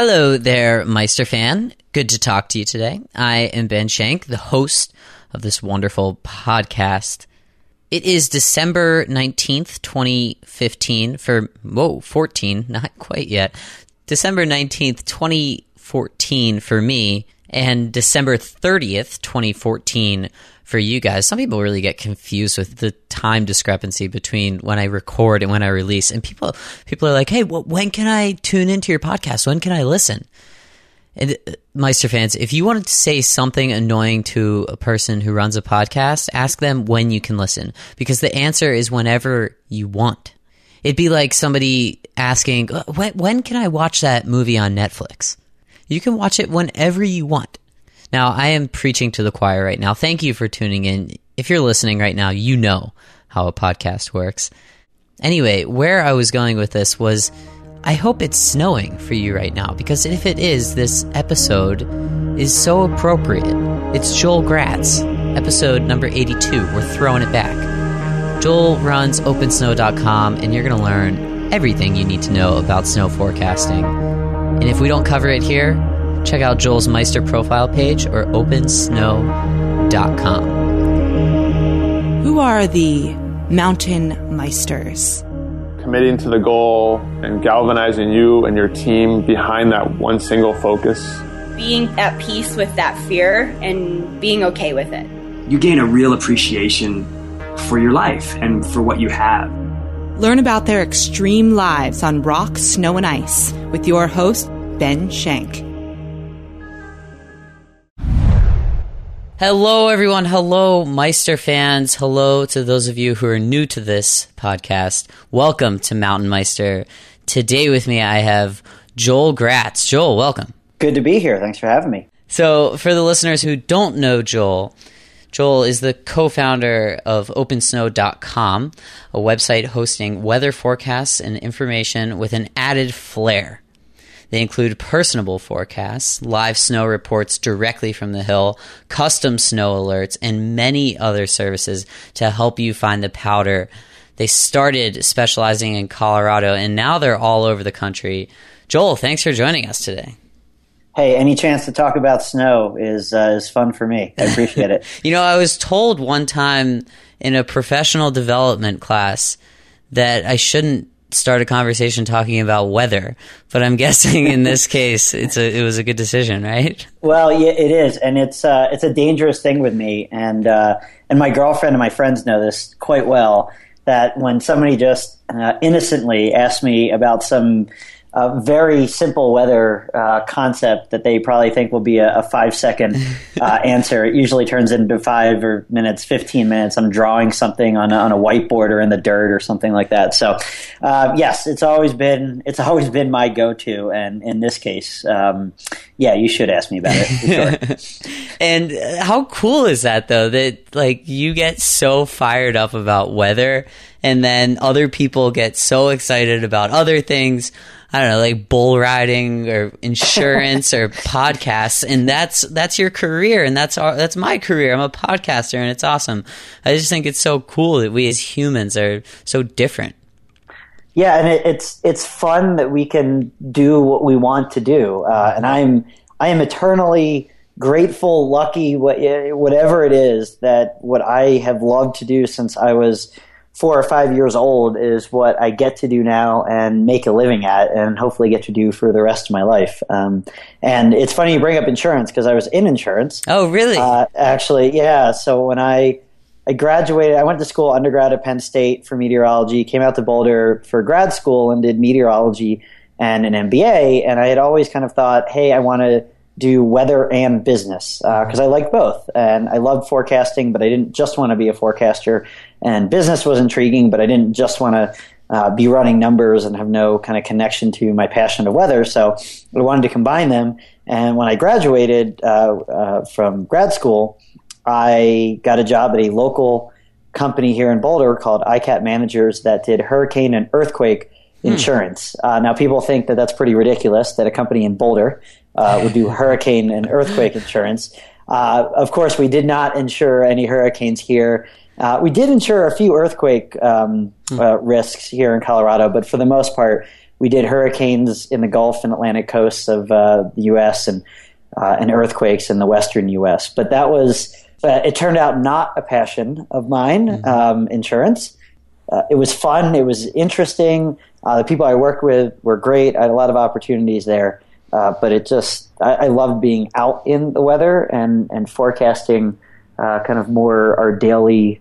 Hello there, Meister fan. Good to talk to you today. I am Ben Shank, the host of this wonderful podcast. It is December 19th, 2015 for, whoa, 14, not quite yet. December 19th, 2014 for me, and December 30th, 2014 for you guys. Some people really get confused with the time discrepancy between when I record and when I release. And people people are like, "Hey, well, when can I tune into your podcast? When can I listen?" And uh, Meister fans, if you wanted to say something annoying to a person who runs a podcast, ask them when you can listen because the answer is whenever you want. It'd be like somebody asking, "Uh, "When when can I watch that movie on Netflix?" You can watch it whenever you want. Now, I am preaching to the choir right now. Thank you for tuning in. If you're listening right now, you know how a podcast works. Anyway, where I was going with this was I hope it's snowing for you right now because if it is, this episode is so appropriate. It's Joel Gratz, episode number 82. We're throwing it back. Joel runs opensnow.com and you're going to learn everything you need to know about snow forecasting. And if we don't cover it here, check out Joel's Meister profile page or opensnow.com. Who are the mountain meisters? committing to the goal and galvanizing you and your team behind that one single focus. being at peace with that fear and being okay with it. you gain a real appreciation for your life and for what you have. Learn about their extreme lives on rock, snow, and ice with your host, Ben Shank. Hello, everyone. Hello, Meister fans. Hello to those of you who are new to this podcast. Welcome to Mountain Meister. Today with me, I have Joel Gratz. Joel, welcome. Good to be here. Thanks for having me. So, for the listeners who don't know Joel, Joel is the co founder of OpenSnow.com, a website hosting weather forecasts and information with an added flair. They include personable forecasts, live snow reports directly from the hill, custom snow alerts, and many other services to help you find the powder. They started specializing in Colorado and now they're all over the country. Joel, thanks for joining us today. Hey, any chance to talk about snow is uh, is fun for me. I appreciate it. You know, I was told one time in a professional development class that I shouldn't start a conversation talking about weather, but I'm guessing in this case it's a it was a good decision, right? well, yeah, it is, and it's uh, it's a dangerous thing with me, and uh, and my girlfriend and my friends know this quite well. That when somebody just uh, innocently asks me about some uh, very simple weather uh, concept that they probably think will be a, a five second uh, answer. It usually turns into five or minutes, fifteen minutes. I'm drawing something on a, on a whiteboard or in the dirt or something like that. So, uh, yes, it's always been it's always been my go to, and in this case, um, yeah, you should ask me about it. For sure. And uh, how cool is that though that like you get so fired up about weather and then other people get so excited about other things. I don't know, like bull riding or insurance or podcasts, and that's that's your career, and that's our, that's my career. I'm a podcaster, and it's awesome. I just think it's so cool that we as humans are so different. Yeah, and it, it's it's fun that we can do what we want to do, uh, and I'm I am eternally grateful, lucky, what, whatever it is that what I have loved to do since I was four or five years old is what I get to do now and make a living at, and hopefully get to do for the rest of my life. Um, and it's funny you bring up insurance because I was in insurance. Oh, really? Uh, actually, yeah. So when I I graduated, I went to school undergrad at Penn State for meteorology, came out to Boulder for grad school and did meteorology and an MBA. And I had always kind of thought, hey, I want to do weather and business because I like both. And I loved forecasting, but I didn't just want to be a forecaster. And business was intriguing, but I didn't just want to uh, be running numbers and have no kind of connection to my passion of weather. So I wanted to combine them. And when I graduated uh, uh, from grad school, I got a job at a local company here in Boulder called ICAT Managers that did hurricane and earthquake insurance. Uh, now, people think that that's pretty ridiculous that a company in Boulder uh, would do hurricane and earthquake insurance. Uh, of course, we did not insure any hurricanes here. Uh, we did insure a few earthquake um, uh, risks here in Colorado, but for the most part, we did hurricanes in the Gulf and Atlantic coasts of uh, the U.S. and uh, and earthquakes in the western U.S. But that was it turned out not a passion of mine, um, insurance. Uh, it was fun. It was interesting. Uh, the people I worked with were great. I had a lot of opportunities there. Uh, but it just, I, I loved being out in the weather and, and forecasting uh, kind of more our daily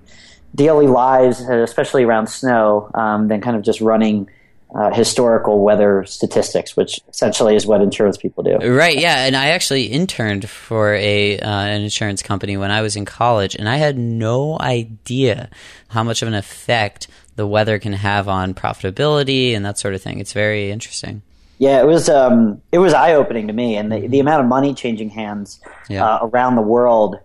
daily lives, especially around snow, um, than kind of just running uh, historical weather statistics, which essentially is what insurance people do. Right. Yeah. And I actually interned for a uh, an insurance company when I was in college, and I had no idea how much of an effect the weather can have on profitability and that sort of thing. It's very interesting. Yeah, it was um, it was eye opening to me, and the, the amount of money changing hands Yeah. uh, around the world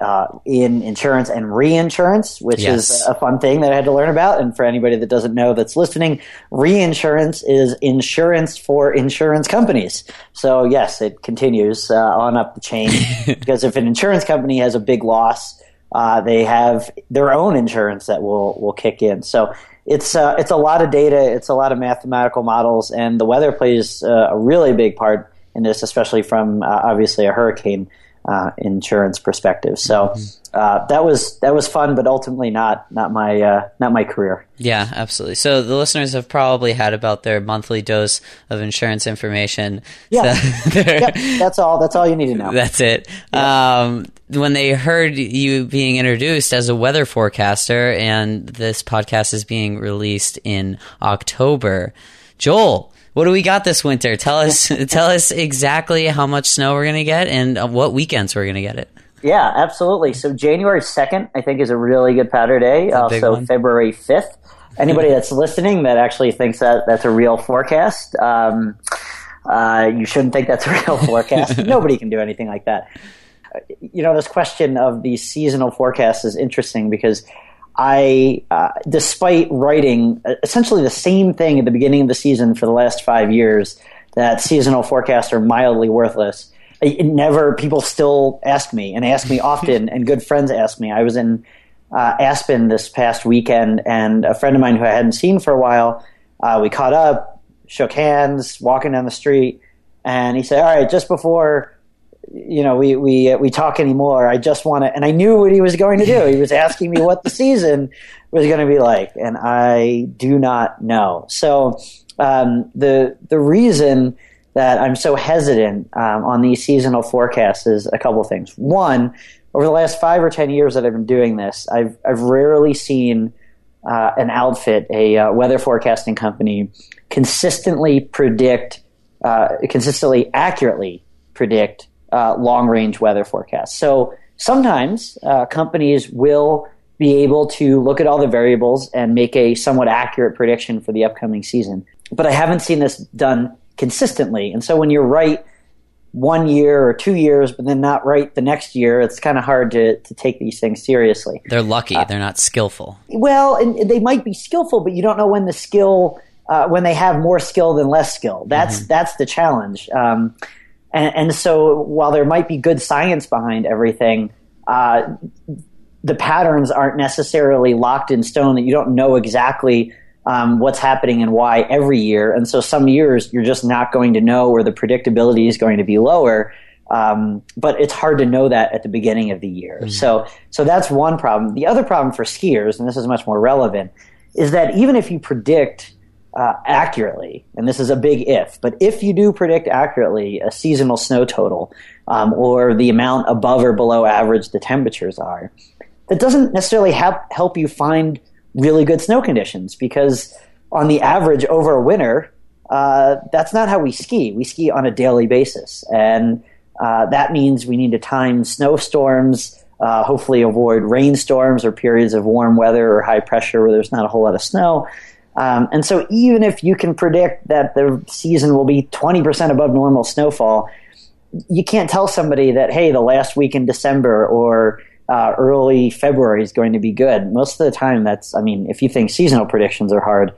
uh, in insurance and reinsurance, which Yes. is a fun thing that I had to learn about. And for anybody that doesn't know that's listening, reinsurance is insurance for insurance companies. So yes, it continues uh, on up the chain because if an insurance company has a big loss, uh, they have their own insurance that will will kick in. So it's uh, it's a lot of data, it's a lot of mathematical models, and the weather plays uh, a really big part in this, especially from uh, obviously a hurricane uh, insurance perspective. So uh, that was that was fun, but ultimately not not my uh, not my career. Yeah, absolutely. So the listeners have probably had about their monthly dose of insurance information. Yeah. So Yep, that's all. That's all you need to know. That's it. Um, when they heard you being introduced as a weather forecaster, and this podcast is being released in October, Joel, what do we got this winter? Tell us, tell us exactly how much snow we're gonna get and uh, what weekends we're gonna get it. Yeah, absolutely. So January second, I think, is a really good powder day. big Also, one. February fifth. Anybody that's listening that actually thinks that that's a real forecast, um, uh, you shouldn't think that's a real forecast. Nobody can do anything like that. Uh, You know, this question of the seasonal forecast is interesting because I, uh, despite writing essentially the same thing at the beginning of the season for the last five years, that seasonal forecasts are mildly worthless. It never, people still ask me and ask me often, and good friends ask me. I was in uh, Aspen this past weekend, and a friend of mine who I hadn't seen for a while, uh, we caught up, shook hands, walking down the street, and he said, "All right, just before." You know, we we uh, we talk anymore. I just want to, and I knew what he was going to do. He was asking me what the season was going to be like, and I do not know. So um, the the reason that I'm so hesitant um, on these seasonal forecasts is a couple of things. One, over the last five or ten years that I've been doing this, I've I've rarely seen uh, an outfit, a uh, weather forecasting company, consistently predict, uh, consistently accurately predict uh, long range weather forecasts. So sometimes uh, companies will be able to look at all the variables and make a somewhat accurate prediction for the upcoming season. But I haven't seen this done consistently. And so when you're right one year or two years, but then not right the next year, it's kind of hard to, to take these things seriously. They're lucky; they're not skillful. Well, and they might be skillful, but you don't know when the skill, uh, when they have more skill than less skill. That's that's the challenge. Um, and, and so, while there might be good science behind everything, uh, the patterns aren't necessarily locked in stone. That you don't know exactly um, what's happening and why every year. And so, some years you're just not going to know, or the predictability is going to be lower. Um, but it's hard to know that at the beginning of the year. So, so that's one problem. The other problem for skiers, and this is much more relevant, is that even if you predict uh, accurately, and this is a big if, but if you do predict accurately a seasonal snow total um, or the amount above or below average the temperatures are, that doesn't necessarily help help you find really good snow conditions because on the average over a winter, uh, that's not how we ski. We ski on a daily basis, and uh, that means we need to time snowstorms. Uh, hopefully, avoid rainstorms or periods of warm weather or high pressure where there's not a whole lot of snow. Um, and so, even if you can predict that the season will be 20% above normal snowfall, you can't tell somebody that, hey, the last week in December or uh, early February is going to be good. Most of the time, that's, I mean, if you think seasonal predictions are hard,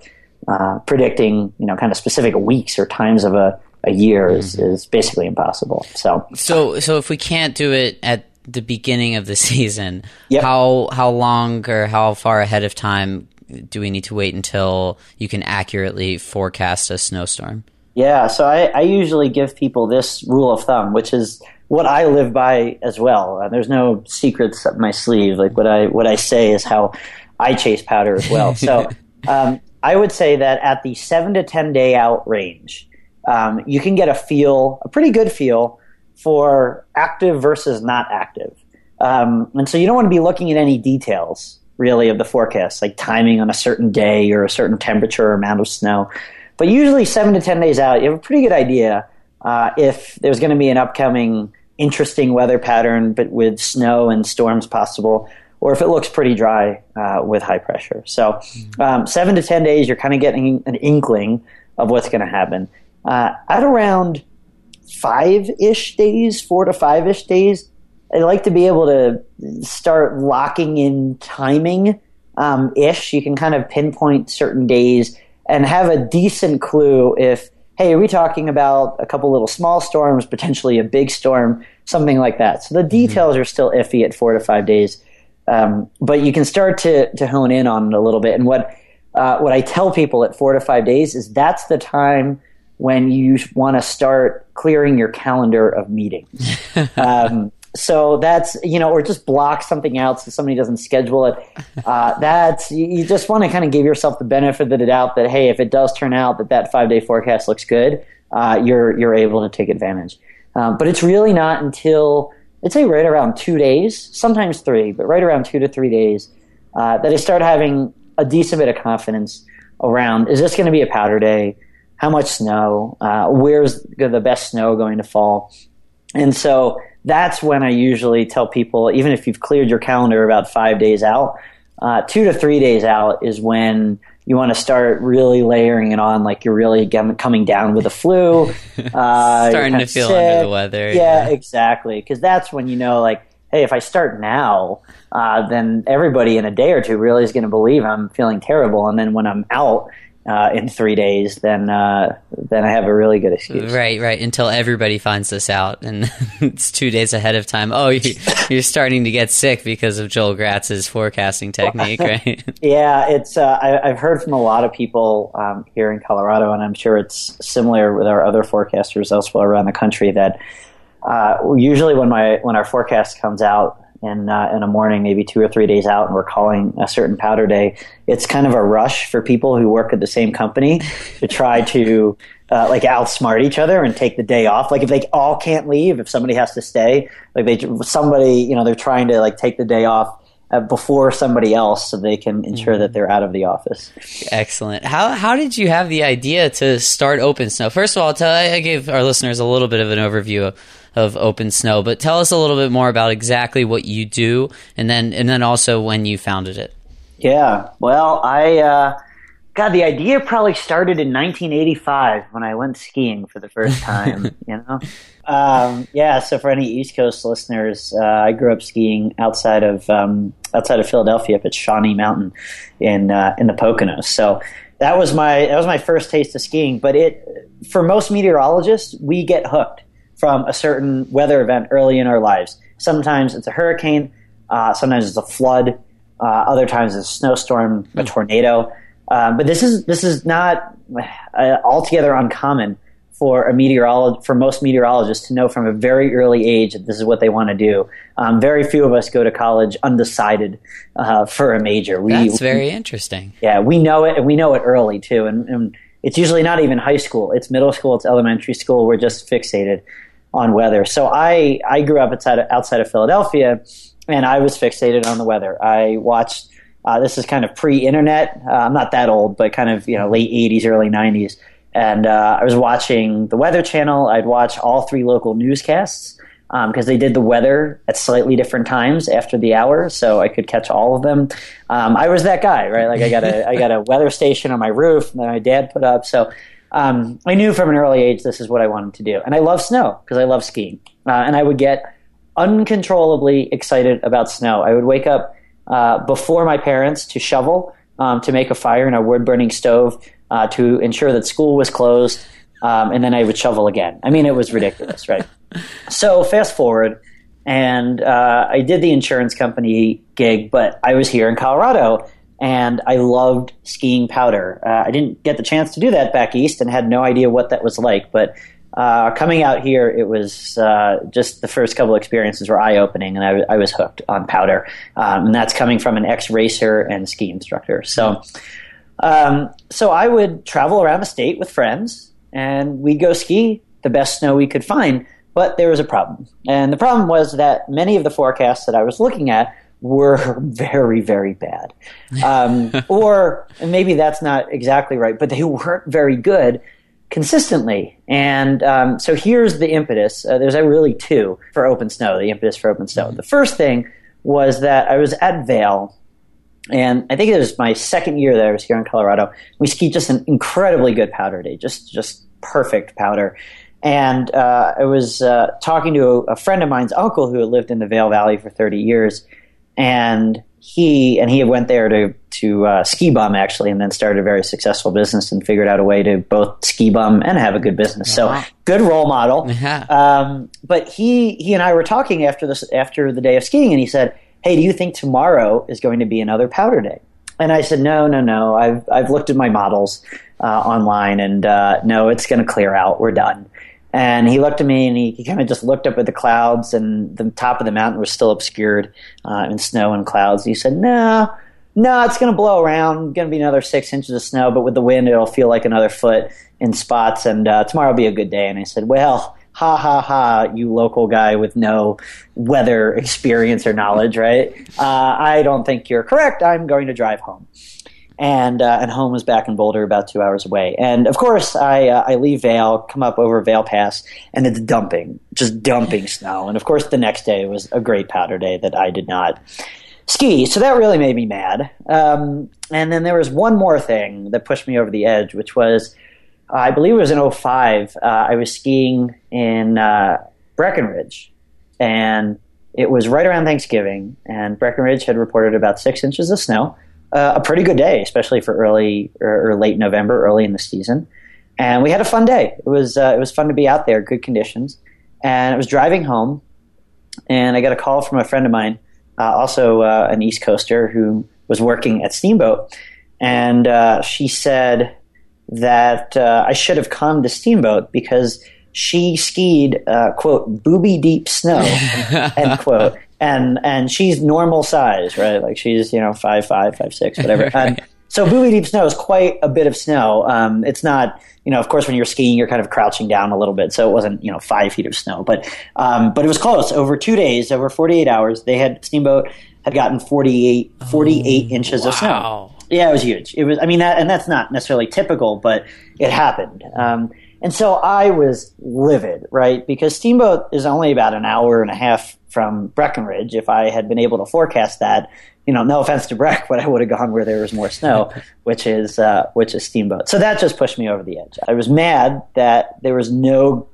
uh, predicting, you know, kind of specific weeks or times of a, a year is, is basically impossible. So, So, so if we can't do it at the beginning of the season, Yep. how how long or how far ahead of time do we need to wait until you can accurately forecast a snowstorm? Yeah, so I, I usually give people this rule of thumb, which is what I live by as well. Uh, there's no secrets up my sleeve. Like what I what I say is how I chase powder as well. So um, I would say that at the seven to ten day out range, um, you can get a feel, a pretty good feel for active versus not active. Um, and so you don't want to be looking at any details really of the forecast, like timing on a certain day or a certain temperature or amount of snow. But usually seven to 10 days out, you have a pretty good idea uh, if there's going to be an upcoming interesting weather pattern, but with snow and storms possible, or if it looks pretty dry uh, with high pressure. So um, seven to 10 days, you're kind of getting an inkling of what's going to happen. Uh, at around five ish days, four to five ish days, I like to be able to start locking in timing um, ish. You can kind of pinpoint certain days and have a decent clue if, hey, are we talking about a couple little small storms, potentially a big storm, something like that. So the details mm-hmm. are still iffy at four to five days, um, but you can start to to hone in on it a little bit. And what uh, what I tell people at four to five days is that's the time when you want to start clearing your calendar of meetings. um, so that's you know, or just block something out so somebody doesn't schedule it. Uh, that's you, you just want to kind of give yourself the benefit of the doubt that hey, if it does turn out that that five day forecast looks good, uh, you're you're able to take advantage. Um, but it's really not until I'd say right around two days, sometimes three, but right around two to three days, uh, that I start having a decent bit of confidence around is this going to be a powder day? how much snow, uh, where's the best snow going to fall. And so that's when I usually tell people, even if you've cleared your calendar about five days out, uh, two to three days out is when you want to start really layering it on, like you're really coming down with the flu, uh, starting to feel sick. under the weather. Yeah, yeah. exactly. Because that's when you know, like, hey, if I start now, uh, then everybody in a day or two really is going to believe I'm feeling terrible, and then when I'm out, uh, in three days, then uh, then I have a really good excuse. Right, right. Until everybody finds this out, and it's two days ahead of time. Oh, you, are starting to get sick because of Joel Gratz's forecasting technique, right? yeah, it's. Uh, I, have heard from a lot of people um, here in Colorado, and I'm sure it's similar with our other forecasters elsewhere around the country. That uh, usually when my when our forecast comes out, in uh, in a morning, maybe two or three days out, and we're calling a certain powder day. It's kind of a rush for people who work at the same company to try to uh, like outsmart each other and take the day off. Like if they all can't leave, if somebody has to stay, like they somebody you know they're trying to like take the day off uh, before somebody else so they can ensure that they're out of the office. Excellent. How how did you have the idea to start Open Snow? First of all, tell, I gave our listeners a little bit of an overview of, of Open Snow, but tell us a little bit more about exactly what you do, and then and then also when you founded it. Yeah, well, I uh, God, the idea probably started in 1985 when I went skiing for the first time. you know, um, yeah. So for any East Coast listeners, uh, I grew up skiing outside of um, outside of Philadelphia up at Shawnee Mountain in uh, in the Poconos. So that was my that was my first taste of skiing. But it for most meteorologists, we get hooked from a certain weather event early in our lives. Sometimes it's a hurricane, uh, sometimes it's a flood, uh, other times it's a snowstorm, a hmm. tornado. Um, but this is this is not uh, altogether uncommon for a meteorologist for most meteorologists to know from a very early age that this is what they want to do. Um, very few of us go to college undecided uh, for a major. We, That's very we, interesting. Yeah, we know it, and we know it early too. And, and, it's usually not even high school; it's middle school, it's elementary school. We're just fixated on weather. So I I grew up outside of, outside of Philadelphia, and I was fixated on the weather. I watched. Uh, this is kind of pre-internet. Uh, I'm not that old, but kind of you know late '80s, early '90s. And uh, I was watching the Weather Channel. I'd watch all three local newscasts because um, they did the weather at slightly different times after the hour, so I could catch all of them. Um, I was that guy, right? Like I got a I got a weather station on my roof that my dad put up, so um, I knew from an early age this is what I wanted to do. And I love snow because I love skiing. Uh, and I would get uncontrollably excited about snow. I would wake up uh, before my parents to shovel, um, to make a fire in a wood burning stove, uh, to ensure that school was closed. Um, and then I would shovel again. I mean, it was ridiculous, right? So fast forward, and uh, I did the insurance company gig, but I was here in Colorado and I loved skiing powder. Uh, I didn't get the chance to do that back east and had no idea what that was like, but uh, coming out here, it was uh, just the first couple experiences were eye opening, and I, I, was hooked on powder. Um, and that's coming from an ex racer and ski instructor. So, um, so I would travel around the state with friends, and we'd go ski the best snow we could find. But there was a problem, and the problem was that many of the forecasts that I was looking at were very, very bad. Um, or maybe that's not exactly right, but they weren't very good consistently. And um, so here's the impetus. Uh, there's really two for Open Snow, the impetus for Open Snow. The first thing was that I was at Vail, and I think it was my second year that I was here in Colorado. We skied just an incredibly good powder day, just just perfect powder. And uh, I was uh, talking to a, a friend of mine's uncle who had lived in the Vail Valley for 30 years, and he and he went there to to uh, ski bum actually, and then started a very successful business and figured out a way to both ski bum and have a good business. So good role model. Yeah. Um, but he he and I were talking after this after the day of skiing, and he said, "Hey, do you think tomorrow is going to be another powder day?" And I said, "No, no, no. I've I've looked at my models uh, online, and uh, no, it's going to clear out. We're done." And he looked at me and he, he kind of just looked up at the clouds, and the top of the mountain was still obscured uh, in snow and clouds. He said, No, no, it's going to blow around. Going to be another six inches of snow, but with the wind, it'll feel like another foot in spots, and uh, tomorrow will be a good day. And I said, Well, ha ha ha, you local guy with no weather experience or knowledge, right? Uh, I don't think you're correct. I'm going to drive home and uh, and home was back in Boulder, about two hours away. And of course, I uh, I leave Vail, come up over Vail Pass, and it's dumping, just dumping snow. And of course, the next day was a great powder day that I did not ski. So that really made me mad. Um, and then there was one more thing that pushed me over the edge, which was uh, I believe it was in 05. Uh, I was skiing in uh, Breckenridge, and it was right around Thanksgiving, and Breckenridge had reported about six inches of snow uh, a pretty good day, especially for early or, or, late November, early in the season. And we had a fun day. It was uh, it was fun to be out there, good conditions. And I was driving home, and I got a call from a friend of mine, uh, also uh, an East Coaster who was working at Steamboat, and uh, she said that uh, I should have come to Steamboat because she skied quote booby deep snow end quote and and she's normal size, right? Like she's you know five five, five six, whatever. and so booby deep snow is quite a bit of snow. Um, it's not you know, of course, when you're skiing, you're kind of crouching down a little bit, so it wasn't you know five feet of snow, but um, but it was close. Over two days, over 48 hours, they had Steamboat had gotten 48, 48 oh, inches wow. of snow. Yeah, it was huge. It was. I mean, that, and that's not necessarily typical, but it happened. And so I was livid, right? Because Steamboat is only about an hour and a half from Breckenridge. If I had been able to forecast that, you know, no offense to Breck, but I would have gone where there was more snow, which is uh, which is Steamboat. So that just pushed me over the edge. I was mad that there was no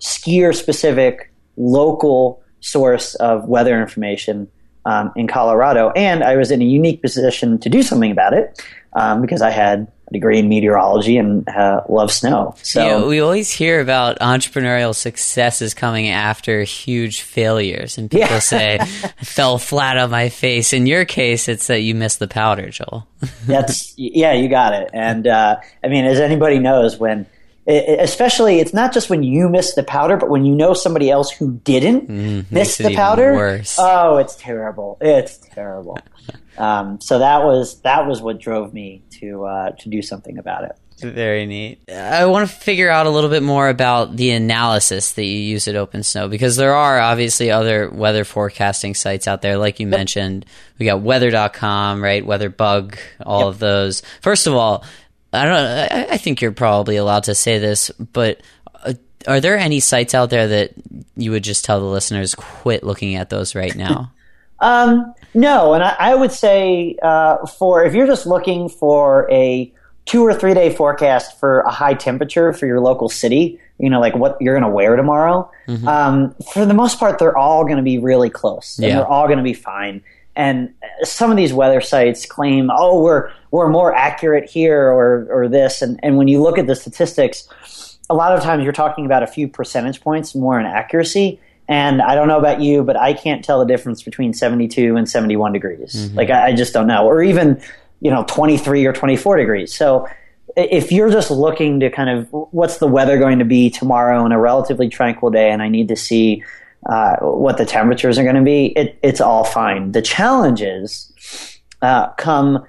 skier specific local source of weather information um, in Colorado, and I was in a unique position to do something about it um, because I had degree in meteorology and uh, love snow. So yeah, we always hear about entrepreneurial successes coming after huge failures, and people yeah. say, "I fell flat on my face." In your case, it's that you missed the powder, Joel. That's yeah, you got it. And uh, I mean, as anybody knows, when especially it's not just when you miss the powder, but when you know somebody else who didn't mm, miss the powder. Oh, it's terrible! It's terrible. um, so that was that was what drove me to uh, to do something about it. Very neat. I want to figure out a little bit more about the analysis that you use at Open Snow because there are obviously other weather forecasting sites out there. Like you yep. mentioned, we got weather.com, right? WeatherBug, all yep. of those. First of all, I don't know. I, I think you're probably allowed to say this, but uh, are there any sites out there that you would just tell the listeners quit looking at those right now? um, no, and I, I would say uh, for if you're just looking for a two or three day forecast for a high temperature for your local city, you know, like what you're going to wear tomorrow. Mm-hmm. Um, for the most part, they're all going to be really close, and yeah. they're all going to be fine. And some of these weather sites claim, oh, we're we're more accurate here or or this. And and when you look at the statistics, a lot of times you're talking about a few percentage points more in accuracy. And I don't know about you, but I can't tell the difference between 72 and 71 degrees. Mm-hmm. Like I, I, just don't know. Or even you know 23 or 24 degrees. So if you're just looking to kind of what's the weather going to be tomorrow on a relatively tranquil day, and I need to see uh, what the temperatures are going to be, it, it's all fine. The challenges uh, come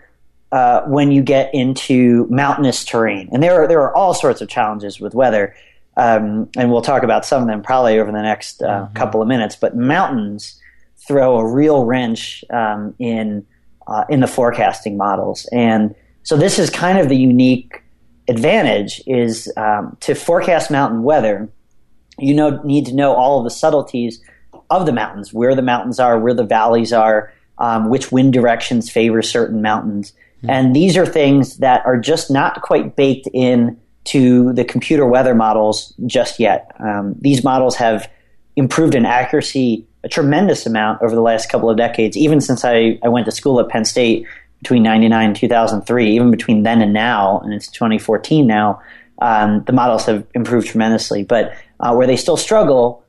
uh, when you get into mountainous terrain, and there are there are all sorts of challenges with weather, um, and we'll talk about some of them probably over the next uh, mm-hmm. couple of minutes. But mountains throw a real wrench um, in uh, in the forecasting models, and so this is kind of the unique advantage is um, to forecast mountain weather. You know, need to know all of the subtleties of the mountains, where the mountains are, where the valleys are, um, which wind directions favor certain mountains. Mm-hmm. And these are things that are just not quite baked in to the computer weather models just yet. Um, these models have improved in accuracy a tremendous amount over the last couple of decades, even since I, I went to school at Penn State between 99 and 2003, even between then and now, and it's 2014 now, um, the models have improved tremendously. But uh, where they still struggle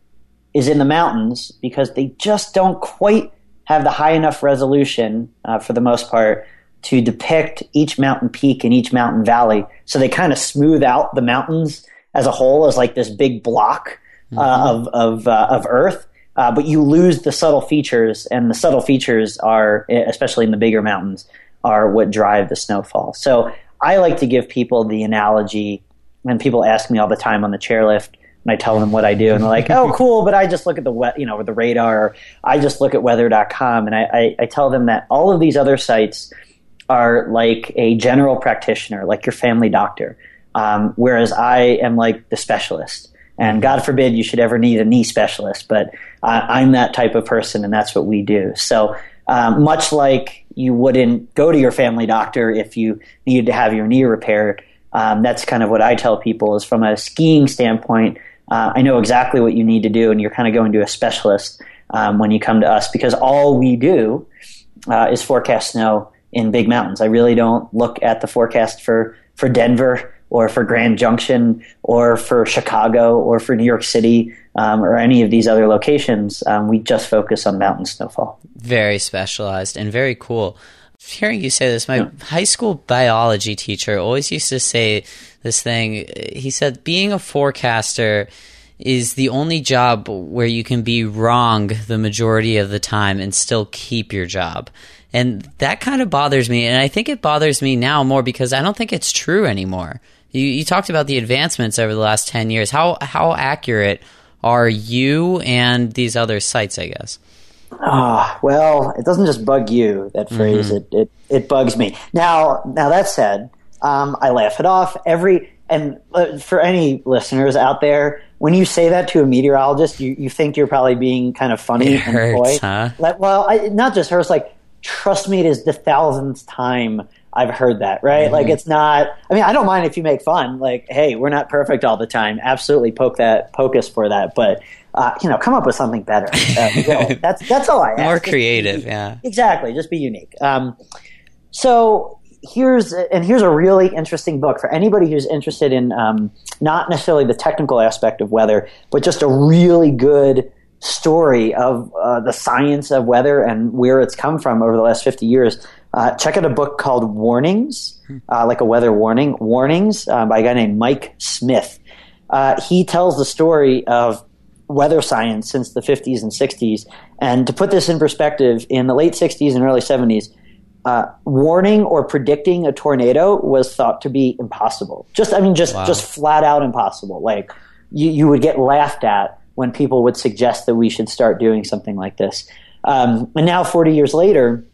is in the mountains because they just don't quite have the high enough resolution uh, for the most part to depict each mountain peak and each mountain valley. So they kind of smooth out the mountains as a whole as like this big block uh, mm-hmm. of of, uh, of Earth. Uh, but you lose the subtle features, and the subtle features are, especially in the bigger mountains, are what drive the snowfall. So I like to give people the analogy, and people ask me all the time on the chairlift, and I tell them what I do, and they're like, "Oh, cool," but I just look at the we- you know the radar. I just look at weather.com, and I, I, I tell them that all of these other sites are like a general practitioner, like your family doctor, um, whereas I am like the specialist. And God forbid you should ever need a knee specialist, but uh, I'm that type of person, and that's what we do. So um, much like you wouldn't go to your family doctor if you needed to have your knee repaired. Um, that's kind of what I tell people is from a skiing standpoint, uh, I know exactly what you need to do, and you're kind of going to a specialist um, when you come to us because all we do uh, is forecast snow in big mountains. I really don't look at the forecast for, for Denver or for Grand Junction or for Chicago or for New York City um, or any of these other locations. Um, we just focus on mountain snowfall. Very specialized and very cool. Hearing you say this, my yeah. high school biology teacher always used to say this thing. He said, being a forecaster is the only job where you can be wrong the majority of the time and still keep your job. And that kind of bothers me. And I think it bothers me now more because I don't think it's true anymore. You, you talked about the advancements over the last 10 years. How, how accurate are you and these other sites, I guess? Ah, well, it doesn't just bug you, that phrase. Mm-hmm. It, it, it bugs me. Now, now that said, um, I laugh it off every, and uh, for any listeners out there, when you say that to a meteorologist, you, you think you're probably being kind of funny it and hurts, Huh? Like, well, I, not just hurts, like, trust me, it is the thousandth time I've heard that, right? Mm-hmm. Like it's not. I mean, I don't mind if you make fun. Like, hey, we're not perfect all the time. Absolutely, poke that, poke us for that. But uh, you know, come up with something better. Uh, you know, that's that's all I ask. More creative, yeah. Exactly. Just be unique. Um, so here's and here's a really interesting book for anybody who's interested in um, not necessarily the technical aspect of weather, but just a really good story of uh, the science of weather and where it's come from over the last 50 years. Uh, check out a book called Warnings, uh, like a weather warning, Warnings uh, by a guy named Mike Smith. Uh, he tells the story of weather science since the 50s and 60s. And to put this in perspective, in the late 60s and early 70s, uh, warning or predicting a tornado was thought to be impossible. Just, I mean, just, wow. just flat out impossible. Like, you, you would get laughed at when people would suggest that we should start doing something like this. Um, and now, 40 years later,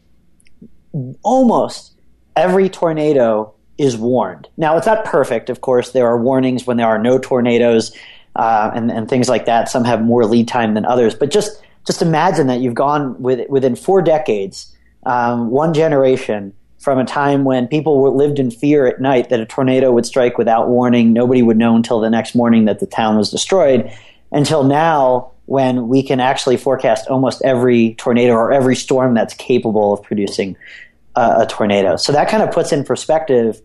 almost every tornado is warned. Now, it's not perfect, of course. There are warnings when there are no tornadoes uh, and, and things like that. Some have more lead time than others. But just, just imagine that you've gone with, within four decades, um, one generation, from a time when people lived in fear at night that a tornado would strike without warning. Nobody would know until the next morning that the town was destroyed. Until now, when we can actually forecast almost every tornado or every storm that's capable of producing a, a tornado. So that kind of puts in perspective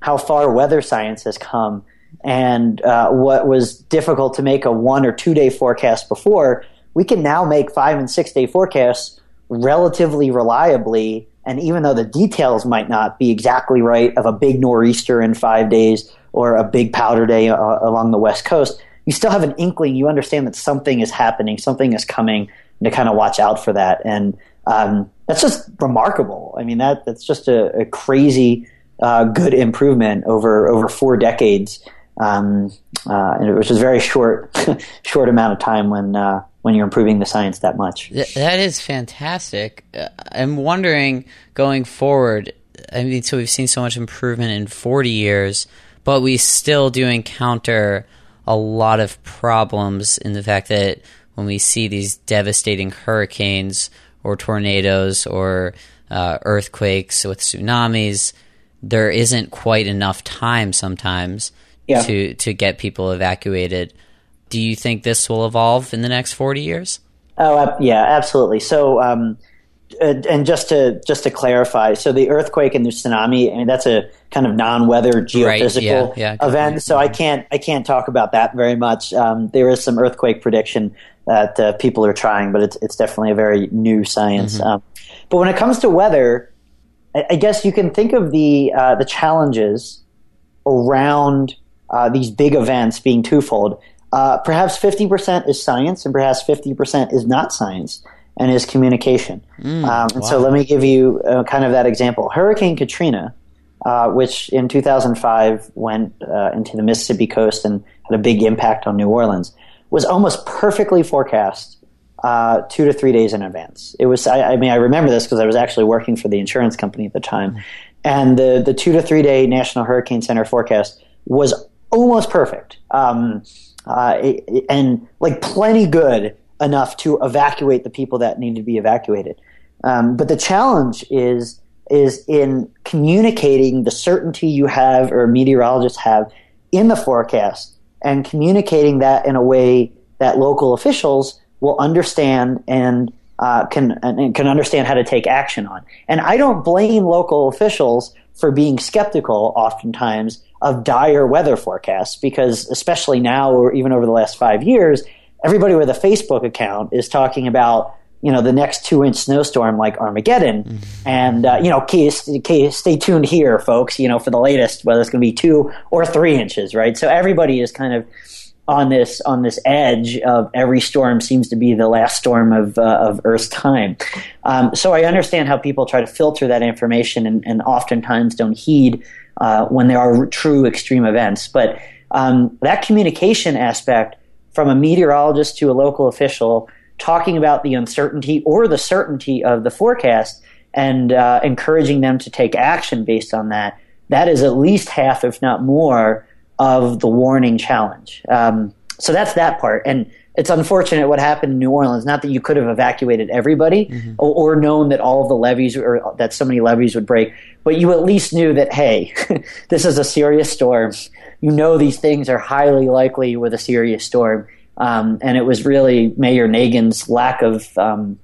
how far weather science has come and uh, what was difficult to make a one or two day forecast before, we can now make five and six day forecasts relatively reliably And even though the details might not be exactly right of a big nor'easter in five days or a big powder day uh, along the west coast, you still have an inkling. You understand that something is happening, something is coming, and to kind of watch out for that. And um, that's just remarkable. I mean, that that's just a, a crazy uh, good improvement over over four decades, um, uh, which is very short short amount of time when uh, when you're improving the science that much. that is fantastic. Uh, I'm wondering going forward. I mean, so we've seen so much improvement in 40 years, but we still do encounter a lot of problems in the fact that when we see these devastating hurricanes or tornadoes or uh, earthquakes with tsunamis, there isn't quite enough time sometimes yeah. to to get people evacuated. Do you think this will evolve in the next forty years? Oh, uh, yeah, absolutely. So, um, and just to just to clarify, so the earthquake and the tsunami, I mean, that's a kind of non-weather geophysical right, yeah, yeah, event. So I can't I can't talk about that very much. Um, there is some earthquake prediction that uh, people are trying, but it's it's definitely a very new science. Mm-hmm. Um, but when it comes to weather, I, I guess you can think of the uh, the challenges around uh, these big events being twofold. Uh, perhaps fifty percent is science, and perhaps fifty percent is not science and is communication. Mm, um, and wow. so, let me give you uh, kind of that example. Hurricane Katrina. Uh, which in 2005 went into the Mississippi coast and had a big impact on New Orleans was almost perfectly forecast uh, two to three days in advance. It was, I, I mean, I remember this because I was actually working for the insurance company at the time. And the, the two to three day National Hurricane Center forecast was almost perfect. Um, uh, it, and like plenty good enough to evacuate the people that need to be evacuated. Um, but the challenge is is in communicating the certainty you have or meteorologists have in the forecast and communicating that in a way that local officials will understand and uh, can and can understand how to take action on. And I don't blame local officials for being skeptical, oftentimes, of dire weather forecasts because, especially now or even over the last five years, everybody with a Facebook account is talking about you know the next two inch snowstorm like Armageddon, mm-hmm. and uh, you know stay tuned here, folks. You know for the latest whether it's going to be two or three inches, right? So everybody is kind of on this on this edge of every storm seems to be the last storm of uh, of Earth's time. Um, so I understand how people try to filter that information and, and oftentimes don't heed uh, when there are true extreme events. But um, that communication aspect from a meteorologist to a local official talking about the uncertainty or the certainty of the forecast and uh, encouraging them to take action based on that. That is at least half, if not more, of the warning challenge. Um, so that's that part. And it's unfortunate what happened in New Orleans. Not that you could have evacuated everybody mm-hmm. or, or, known that all of the levees or that so many levees would break, but you at least knew that, hey, this is a serious storm. You know these things are highly likely with a serious storm. Um, and it was really Mayor Nagin's lack of um,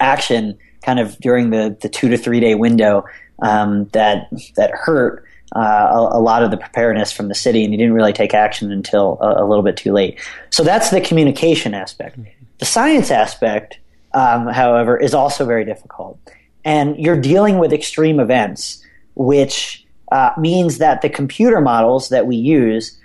action kind of during the, the two to three day window um, that that hurt uh, a, a, lot of the preparedness from the city, and he didn't really take action until a, a little bit too late. So that's the communication aspect. The science aspect, um, however, is also very difficult, and you're dealing with extreme events, which uh, means that the computer models that we use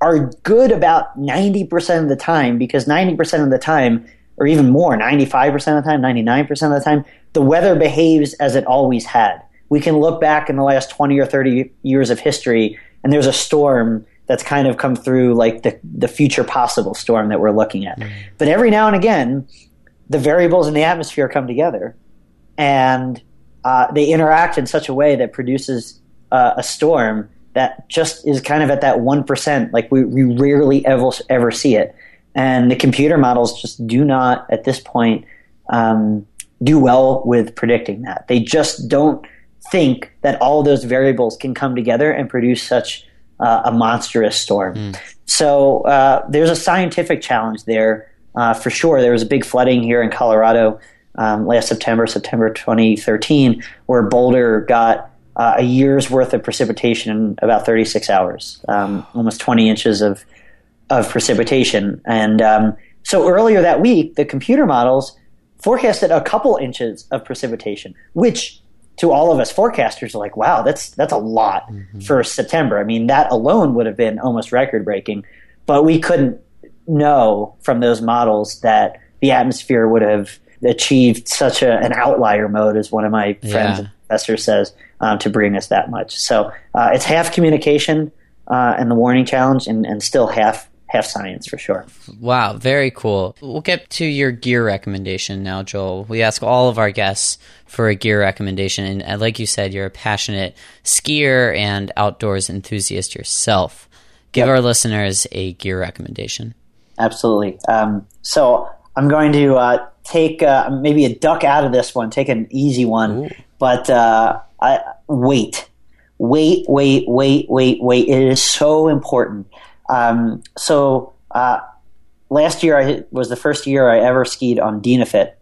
are good about 90% of the time because 90% of the time or even more 95% of the time 99% of the time the weather behaves as it always had we can look back in the last 20 or 30 years of history and there's a storm that's kind of come through like the, the future possible storm that we're looking at. Mm-hmm. But every now and again, the variables in the atmosphere come together and uh, they interact in such a way that produces uh, a storm that just is kind of at that 1%. Like we, we rarely ever, ever see it. And the computer models just do not, at this point, um, do well with predicting that. They just don't think that all those variables can come together and produce such uh, a monstrous storm. Mm. So uh, there's a scientific challenge there uh, for sure. There was a big flooding here in Colorado um, last September, September 2013, where Boulder got uh, a year's worth of precipitation in about 36 hours, um, almost 20 inches of of precipitation. And um, so earlier that week, the computer models forecasted a couple inches of precipitation, which to all of us forecasters, are like, wow, that's that's a lot for September. I mean, that alone would have been almost record breaking, but we couldn't know from those models that the atmosphere would have achieved such a, an outlier mode, as one of my friends Yeah. and professors says, um, to bring us that much. So uh, it's half communication uh, and the warning challenge, and, and still half half science for sure. Wow, very cool. We'll get to your gear recommendation now, Joel. We ask all of our guests for a gear recommendation, and uh, like you said, you're a passionate skier and outdoors enthusiast yourself. Give our listeners a gear recommendation. Absolutely. Um, so I'm going to uh, take uh, maybe a duck out of this one, take an easy one, but uh, I, wait, wait, wait, wait, wait, wait. It is so important. Um, so uh, last year I, was the first year I ever skied on Dynafit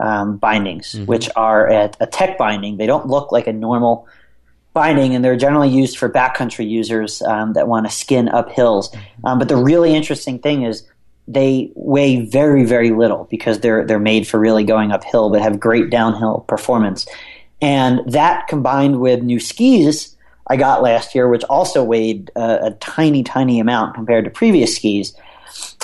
um, bindings, which are a, a tech binding. They don't look like a normal binding, and they're generally used for backcountry users um, that want to skin up hills. Um, but the really interesting thing is they weigh very, very little because they're they're made for really going uphill, but have great downhill performance. And that combined with new skis I got last year, which also weighed a, a tiny, tiny amount compared to previous skis.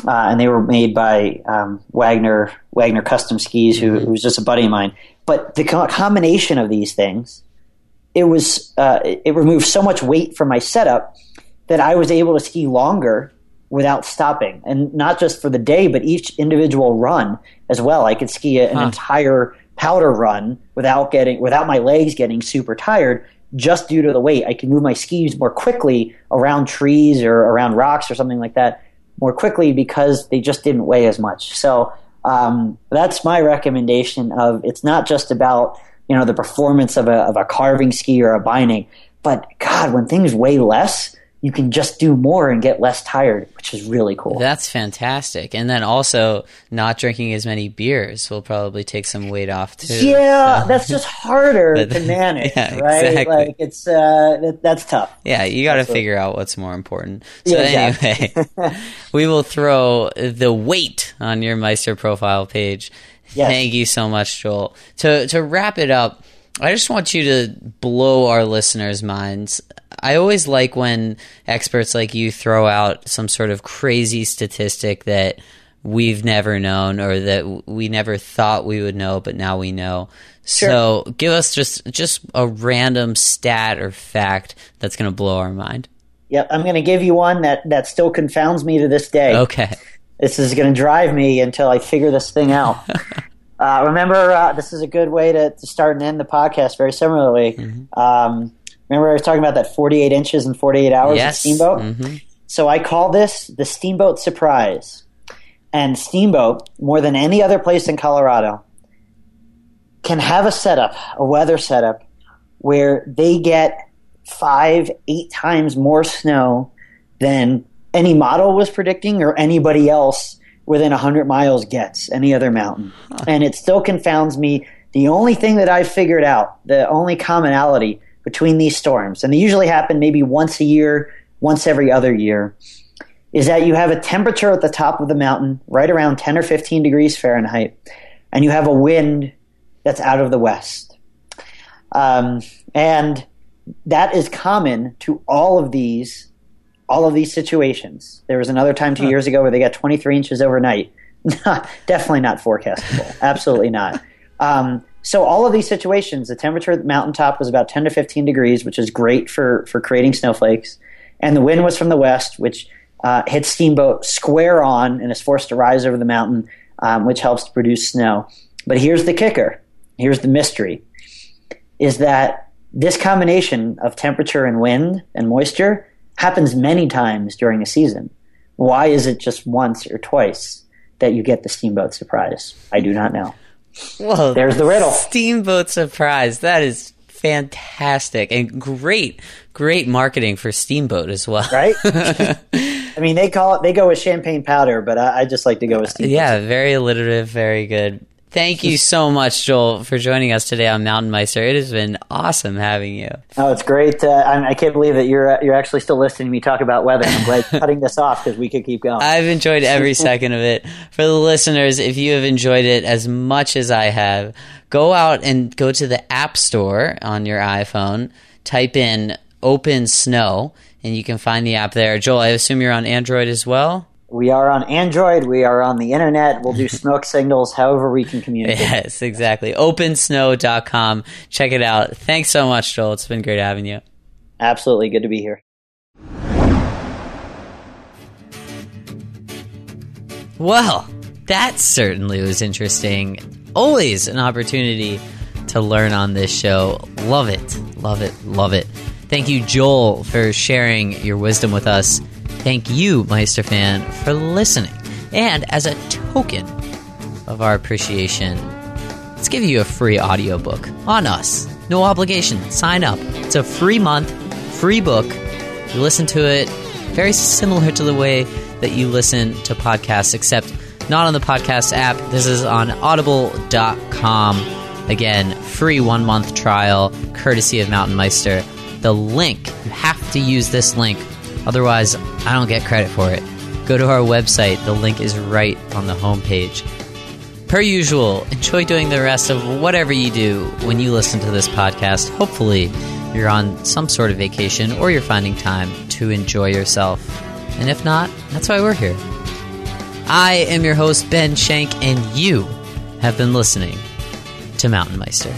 Uh, and they were made by um, Wagner Wagner Custom Skis, who, who was just a buddy of mine. But the co- combination of these things, it was uh, it it removed so much weight from my setup that I was able to ski longer without stopping, and not just for the day, but each individual run as well. I could ski an entire powder run without getting without my legs getting super tired. Just due to the weight, I can move my skis more quickly around trees or around rocks or something like that more quickly because they just didn't weigh as much. So um, that's my recommendation. Of it's not just about you know the performance of a of a carving ski or a binding, but God, when things weigh less, you can just do more and get less tired, which is really cool. That's fantastic. And then also, not drinking as many beers will probably take some weight off too. yeah, So- that's just harder But- to manage, Yeah, right? exactly. Like it's uh, that, that's tough. Yeah, you got to figure out what's more important. So Yeah, exactly. anyway, we will throw the weight on your Meister profile page. Yes. Thank you so much, Joel. To to wrap it up, I just want you to blow our listeners' minds. I always like when experts like you throw out some sort of crazy statistic that we've never known or that we never thought we would know, but now we know. So give us just just a random stat or fact that's going to blow our mind. Yep, I'm going to give you one that that still confounds me to this day. Okay. This is going to drive me until I figure this thing out. uh, remember, uh, this is a good way to, to start and end the podcast very similarly. Mm-hmm. Um, remember, I was talking about that 48 inches in 48 hours Yes. Steamboat? Mhm. So I call this the Steamboat Surprise. And Steamboat, more than any other place in Colorado, can have a setup, a weather setup, where they get five, eight times more snow than any model was predicting or anybody else within 100 miles gets, any other mountain. And it still confounds me. The only thing that I've figured out, the only commonality between these storms, and they usually happen maybe once a year, once every other year, is that you have a temperature at the top of the mountain, right around 10 or 15 degrees Fahrenheit, and you have a wind that's out of the west. Um, and that is common to all of these all of these situations. There was another time two years ago where they got 23 inches overnight. Definitely not forecastable. Absolutely not. Um, so all of these situations, the temperature at the mountaintop was about 10 to 15 degrees, which is great for for creating snowflakes, and the wind was from the west, which uh, hits Steamboat square on and is forced to rise over the mountain, um, which helps to produce snow. But here's the kicker. Here's the mystery: is that this combination of temperature and wind and moisture happens many times during a season. Why is it just once or twice that you get the steamboat surprise? I do not know. Well, There's the riddle. Steamboat surprise. That is fantastic and great, great marketing for Steamboat as well. Right? I mean, they call it, they go with champagne powder, but I, I just like to go with steamboat. Yeah, very alliterative, very good. Thank you so much, Joel, for joining us today on Mountain Meister. It has been awesome having you. Oh, it's great. Uh, I, I can't believe that you're uh, you're actually still listening to me talk about weather. I'm glad cutting this off because we could keep going. I've enjoyed every second of it. For the listeners, if you have enjoyed it as much as I have, go out and go to the App Store on your iPhone, type in OpenSnow, and you can find the app there. Joel, I assume you're on Android as well? We are on Android. We are on the internet. We'll do smoke signals however we can communicate. Yes, exactly. OpenSnow.com. Check it out. Thanks so much, Joel. It's been great having you. Absolutely. Good to be here. Well, that certainly was interesting. Always an opportunity to learn on this show. Love it. Love it. Love it. Thank you, Joel, for sharing your wisdom with us. Thank you, Meister fan, for listening. And as a token of our appreciation, let's give you a free audiobook on us. No obligation. Sign up. It's a free month, free book. You listen to it very similar to the way that you listen to podcasts, except not on the podcast app. This is on audible.com. Again, free one month trial, courtesy of Mountain Meister. The link, you have to use this link, otherwise, I don't get credit for it. Go to our website, the link is right on the homepage. Per usual, enjoy doing the rest of whatever you do when you listen to this podcast. Hopefully, you're on some sort of vacation or you're finding time to enjoy yourself. And if not, that's why we're here. I am your host, Ben Shank, and you have been listening to Mountain Meister.